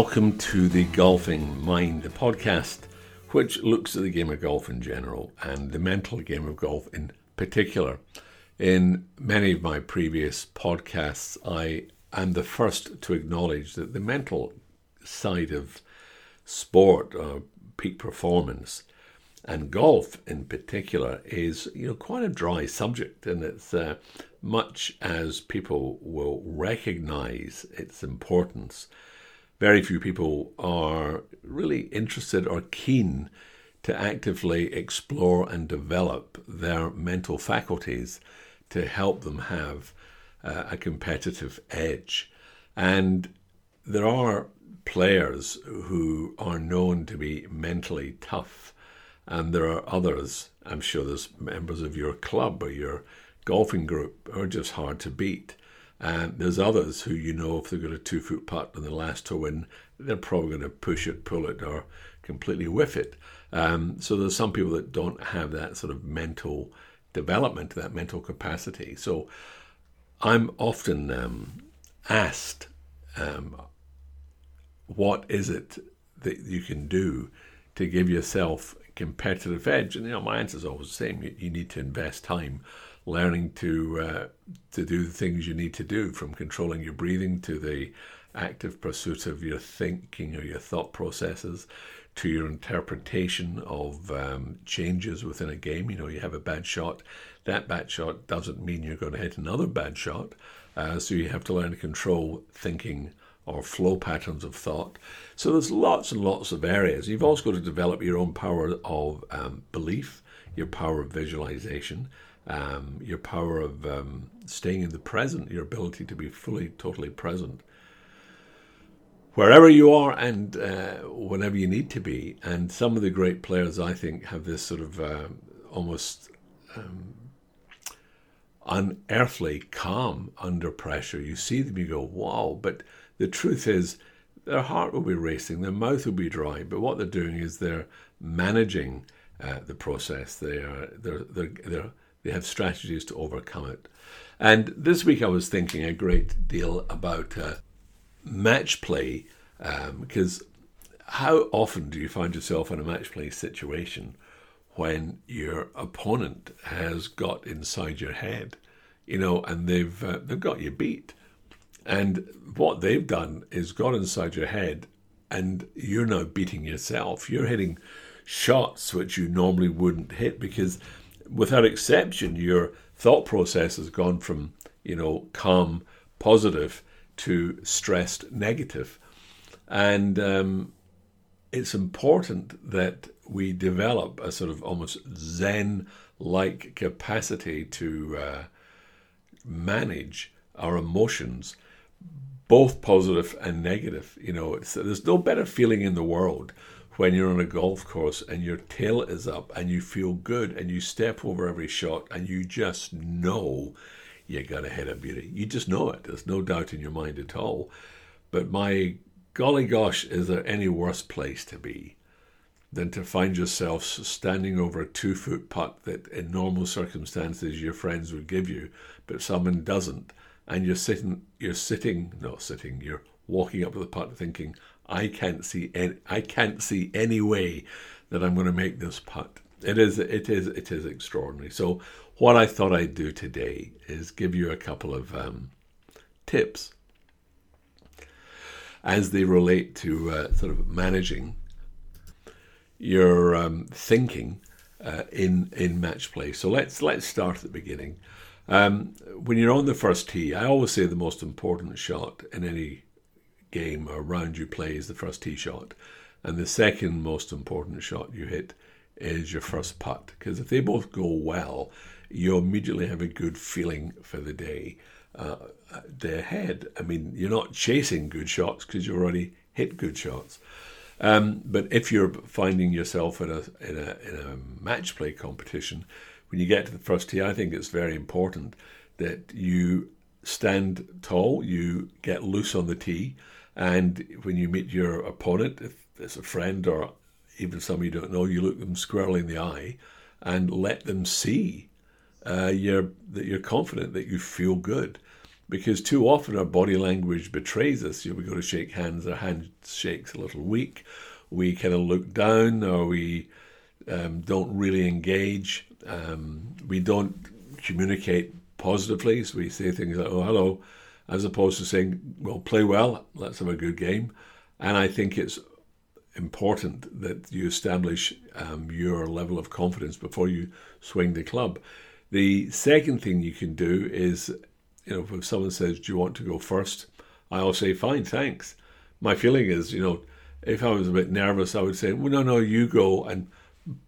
welcome to the Golfing Mind, podcast which looks at the game of golf in general and the mental game of golf in particular. In many of my previous podcasts, I am the first to acknowledge that the mental side of sport, uh, peak performance, and golf in particular is you know quite a dry subject, and it's uh, much as people will recognise its importance. Very few people are really interested or keen to actively explore and develop their mental faculties to help them have uh, a competitive edge. And there are players who are known to be mentally tough, and there are others, I'm sure there's members of your club or your golfing group, who are just hard to beat. And there's others who you know if they've got a two foot putt in the last to win, they're probably going to push it, pull it, or completely whiff it. Um, so there's some people that don't have that sort of mental development, that mental capacity. So I'm often um, asked, um, what is it that you can do to give yourself competitive edge? And you know, my answer is always the same: you, you need to invest time learning to uh, to do the things you need to do, from controlling your breathing to the active pursuit of your thinking or your thought processes to your interpretation of um, changes within a game. You know, you have a bad shot. That bad shot doesn't mean you're going to hit another bad shot. Uh, so you have to learn to control thinking or flow patterns of thought. So there's lots and lots of areas. You've also got to develop your own power of um, belief, your power of visualization, um, your power of um, staying in the present, your ability to be fully, totally present wherever you are and uh, whenever you need to be. And some of the great players, I think, have this sort of uh, almost um, unearthly calm under pressure. You see them, you go, wow. But the truth is, their heart will be racing, their mouth will be dry. But what they're doing is they're managing uh, the process. They are they're, they're, they're, they have strategies to overcome it. And this week I was thinking a great deal about uh, match play because um, how often do you find yourself in a match play situation when your opponent has got inside your head, you know, and they've uh, they've got you beat, and what they've done is got inside your head, and you're now beating yourself. You're hitting shots which you normally wouldn't hit because, without exception, your thought process has gone from you know calm, positive to stressed negative. And um, it's important that we develop a sort of almost Zen like capacity to uh, manage our emotions, both positive and negative. You know, there's no better feeling in the world when you're on a golf course and your tail is up and you feel good and you step over every shot and you just know you're going to hit beauty. You just know it. There's no doubt in your mind at all. But my golly gosh, is there any worse place to be than to find yourself standing over a two foot putt that in normal circumstances your friends would give you, but someone doesn't, and you're sitting, you're sitting, not sitting, you're walking up to the putt thinking, I can't see any, I can't see any way that I'm going to make this putt. It is, it is, it is extraordinary. So what I thought I'd do today is give you a couple of um, tips as they relate to uh, sort of managing your um, thinking uh, in in match play. So let's let's start at the beginning. Um, when you're on the first tee, I always say the most important shot in any game or round you play is the first tee shot, and the second most important shot you hit is your first putt. Because if they both go well, you immediately have a good feeling for the day. Uh, day ahead. I mean, you're not chasing good shots because you've already hit good shots. Um, but if you're finding yourself in a, in a in a match play competition, when you get to the first tee, I think it's very important that you stand tall, you get loose on the tee, and when you meet your opponent, if it's a friend or even somebody you don't know, you look them squarely in the eye and let them see uh, you're, that you're confident, that you feel good. because too often our body language betrays us. You know, we go to shake hands, our handshake's a little weak. We kind of look down, or we um, don't really engage. Um, we don't communicate positively. So we say things like, "Oh, hello," as opposed to saying, "Well, play well. Let's have a good game." And I think it's important that you establish um, your level of confidence before you swing the club. The second thing you can do is, you know, if someone says, "Do you want to go first? I'll say, "Fine, thanks." My feeling is, you know, if I was a bit nervous, I would say, "Well, no, no, you go," and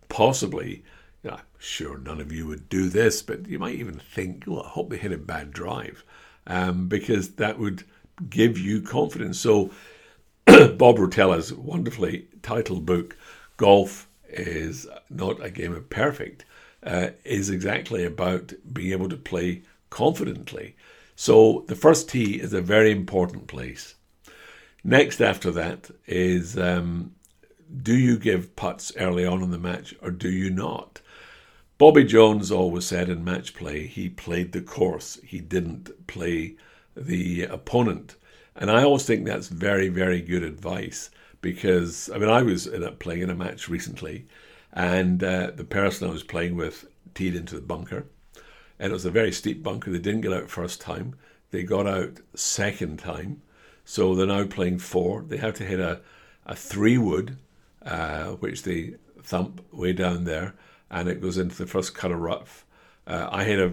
possibly, know, sure, none of you would do this, but you might even think, "Well, I hope they hit a bad drive," um, because that would give you confidence. So Bob Rotella's wonderfully titled book, Golf is Not a Game of Perfect, uh, is exactly about being able to play confidently. So the first tee is a very important place. Next, after that, is um, do you give putts early on in the match or do you not? Bobby Jones always said in match play he played the course, he didn't play the opponent. And I always think that's very, very good advice because, I mean, I was in a, playing in a match recently and uh, the person I was playing with teed into the bunker. And it was a very steep bunker. They didn't get out first time, they got out second time. So they're now playing four. They have to hit a, a three wood, uh, which they thump way down there, and it goes into the first cut of rough. Uh, I hit a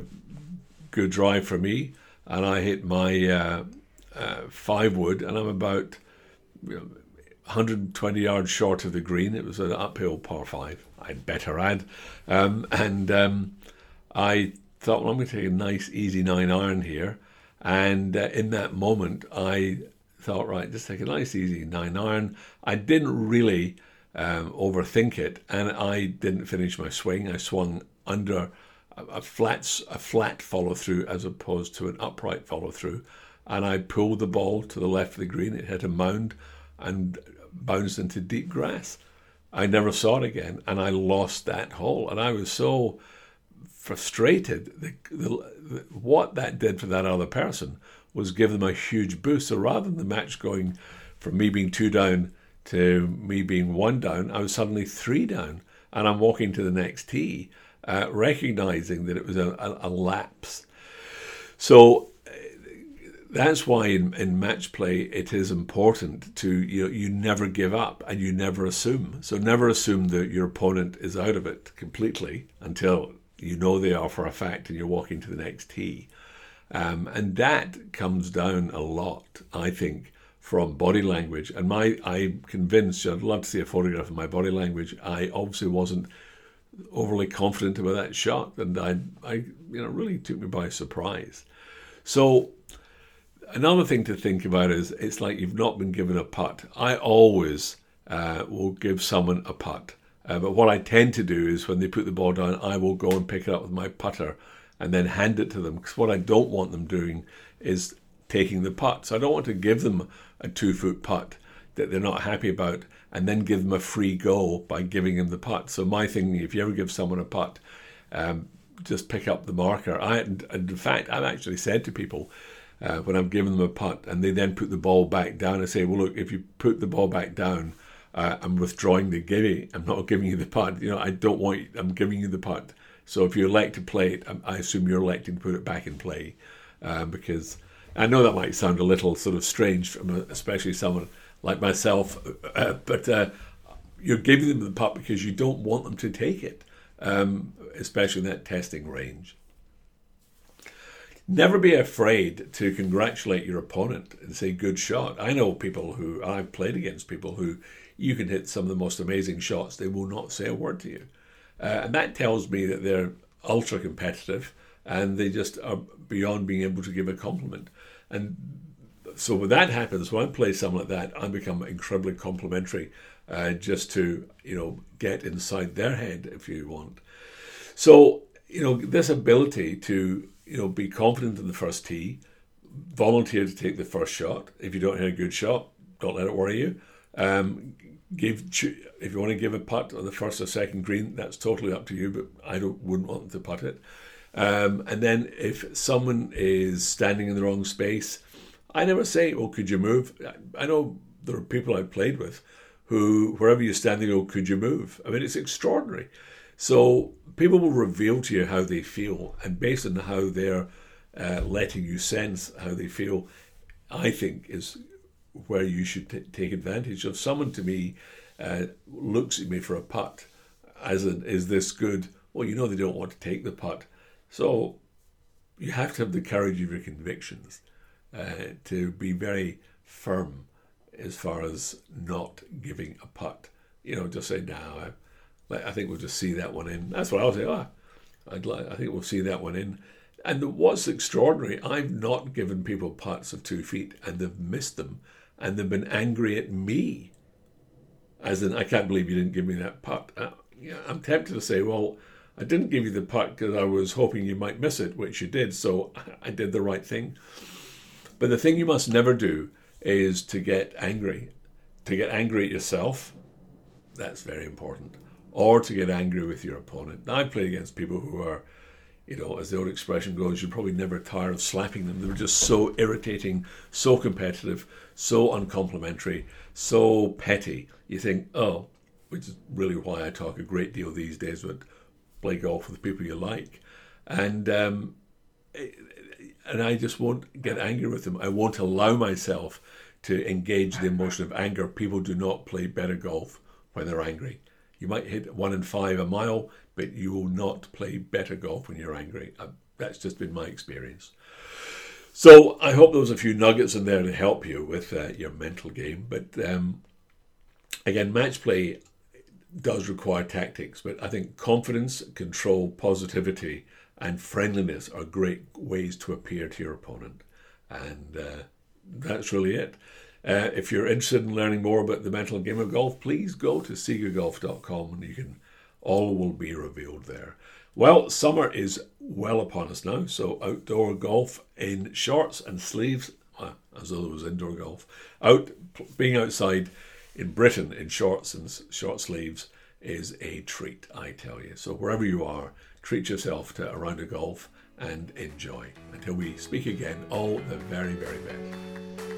good drive for me, and I hit my uh, uh, five wood, and I'm about you know, 120 yards short of the green. It was an uphill par five. I'd better add, um, and um, I thought, well, I'm going to take a nice, easy nine iron here. And uh, in that moment, I thought, right, just take a nice, easy nine iron. I didn't really um, overthink it, and I didn't finish my swing. I swung under a, a flat, a flat follow through as opposed to an upright follow through and I pulled the ball to the left of the green. It hit a mound and bounced into deep grass. I never saw it again, and I lost that hole. And I was so frustrated. The, the, the, what that did for that other person was give them a huge boost. So rather than the match going from me being two down to me being one down, I was suddenly three down, and I'm walking to the next tee, uh, recognizing that it was a, a, a lapse. So that's why in, in match play it is important to you know, you never give up and you never assume. So never assume that your opponent is out of it completely until you know they are for a fact and you're walking to the next tee. Um, and that comes down a lot, I think, from body language. And my I'm convinced I'd love to see a photograph of my body language. I obviously wasn't overly confident about that shot, and I I you know really took me by surprise. So another thing to think about is it's like you've not been given a putt. I always uh, will give someone a putt. Uh, but what I tend to do is when they put the ball down, I will go and pick it up with my putter and then hand it to them. Because what I don't want them doing is taking the putt. So I don't want to give them a two foot putt that they're not happy about and then give them a free go by giving them the putt. So my thing, if you ever give someone a putt, um, just pick up the marker. I, in fact, I've actually said to people, uh, when I'm giving them a putt, and they then put the ball back down. I say, well, look, if you put the ball back down, uh, I'm withdrawing the giving. I'm not giving you the putt. You know, I don't want. You, I'm giving you the putt. So if you elect to play it, I assume you're electing to put it back in play, uh, because I know that might sound a little sort of strange, from a, especially someone like myself, uh, but uh, you're giving them the putt because you don't want them to take it, um, especially in that testing range. Never be afraid to congratulate your opponent and say, good shot. I know people who, I've played against people who you can hit some of the most amazing shots, they will not say a word to you. Uh, and that tells me that they're ultra competitive and they just are beyond being able to give a compliment. And so when that happens, when I play someone like that, I become incredibly complimentary uh, just to, you know, get inside their head if you want. So, you know, this ability to you know, be confident in the first tee, volunteer to take the first shot. If you don't hit a good shot, don't let it worry you. Um, give if you want to give a putt on the first or second green, that's totally up to you. But I don't wouldn't want them to putt it. Um, and then if someone is standing in the wrong space, I never say, "Oh, could you move?" I know there are people I've played with who, wherever you're standing, oh, "Could you move?" I mean, it's extraordinary. So people will reveal to you how they feel, and based on how they're uh, letting you sense how they feel, I think is where you should t- take advantage of. Someone to me uh, looks at me for a putt, as in, is this good? Well, you know they don't want to take the putt, so you have to have the courage of your convictions uh, to be very firm as far as not giving a putt. You know, just say, no, I, I think we'll just see that one in. That's what I'll say. Oh, I'd like, I think we'll see that one in. And what's extraordinary, I've not given people putts of two feet and they've missed them and they've been angry at me. As in, I can't believe you didn't give me that putt. Uh, I'm tempted to say, well, I didn't give you the putt because I was hoping you might miss it, which you did, so I did the right thing. But the thing you must never do is to get angry. To get angry at yourself, that's very important. Or to get angry with your opponent. Now, I played against people who are, you know, as the old expression goes, you're probably never tired of slapping them. They were just so irritating, so competitive, so uncomplimentary, so petty. You think, oh, which is really why I talk a great deal these days about play golf with people you like. And um, and I just won't get angry with them. I won't allow myself to engage the emotion of anger. People do not play better golf when they're angry. You might hit one in five a mile, but you will not play better golf when you're angry. Uh, that's just been my experience. So I hope there was a few nuggets in there to help you with uh, your mental game. But um, again, match play does require tactics, but I think confidence, control, positivity and friendliness are great ways to appear to your opponent. And uh, that's really it. Uh, if you're interested in learning more about the mental game of golf, please go to SiegerGolf.com and you can all will be revealed there. Well, summer is well upon us now, so outdoor golf in shorts and sleeves, well, as though it was indoor golf, out being outside in Britain in shorts and short sleeves is a treat, I tell you. So wherever you are, treat yourself to a round of golf and enjoy. Until we speak again, all the very, very best.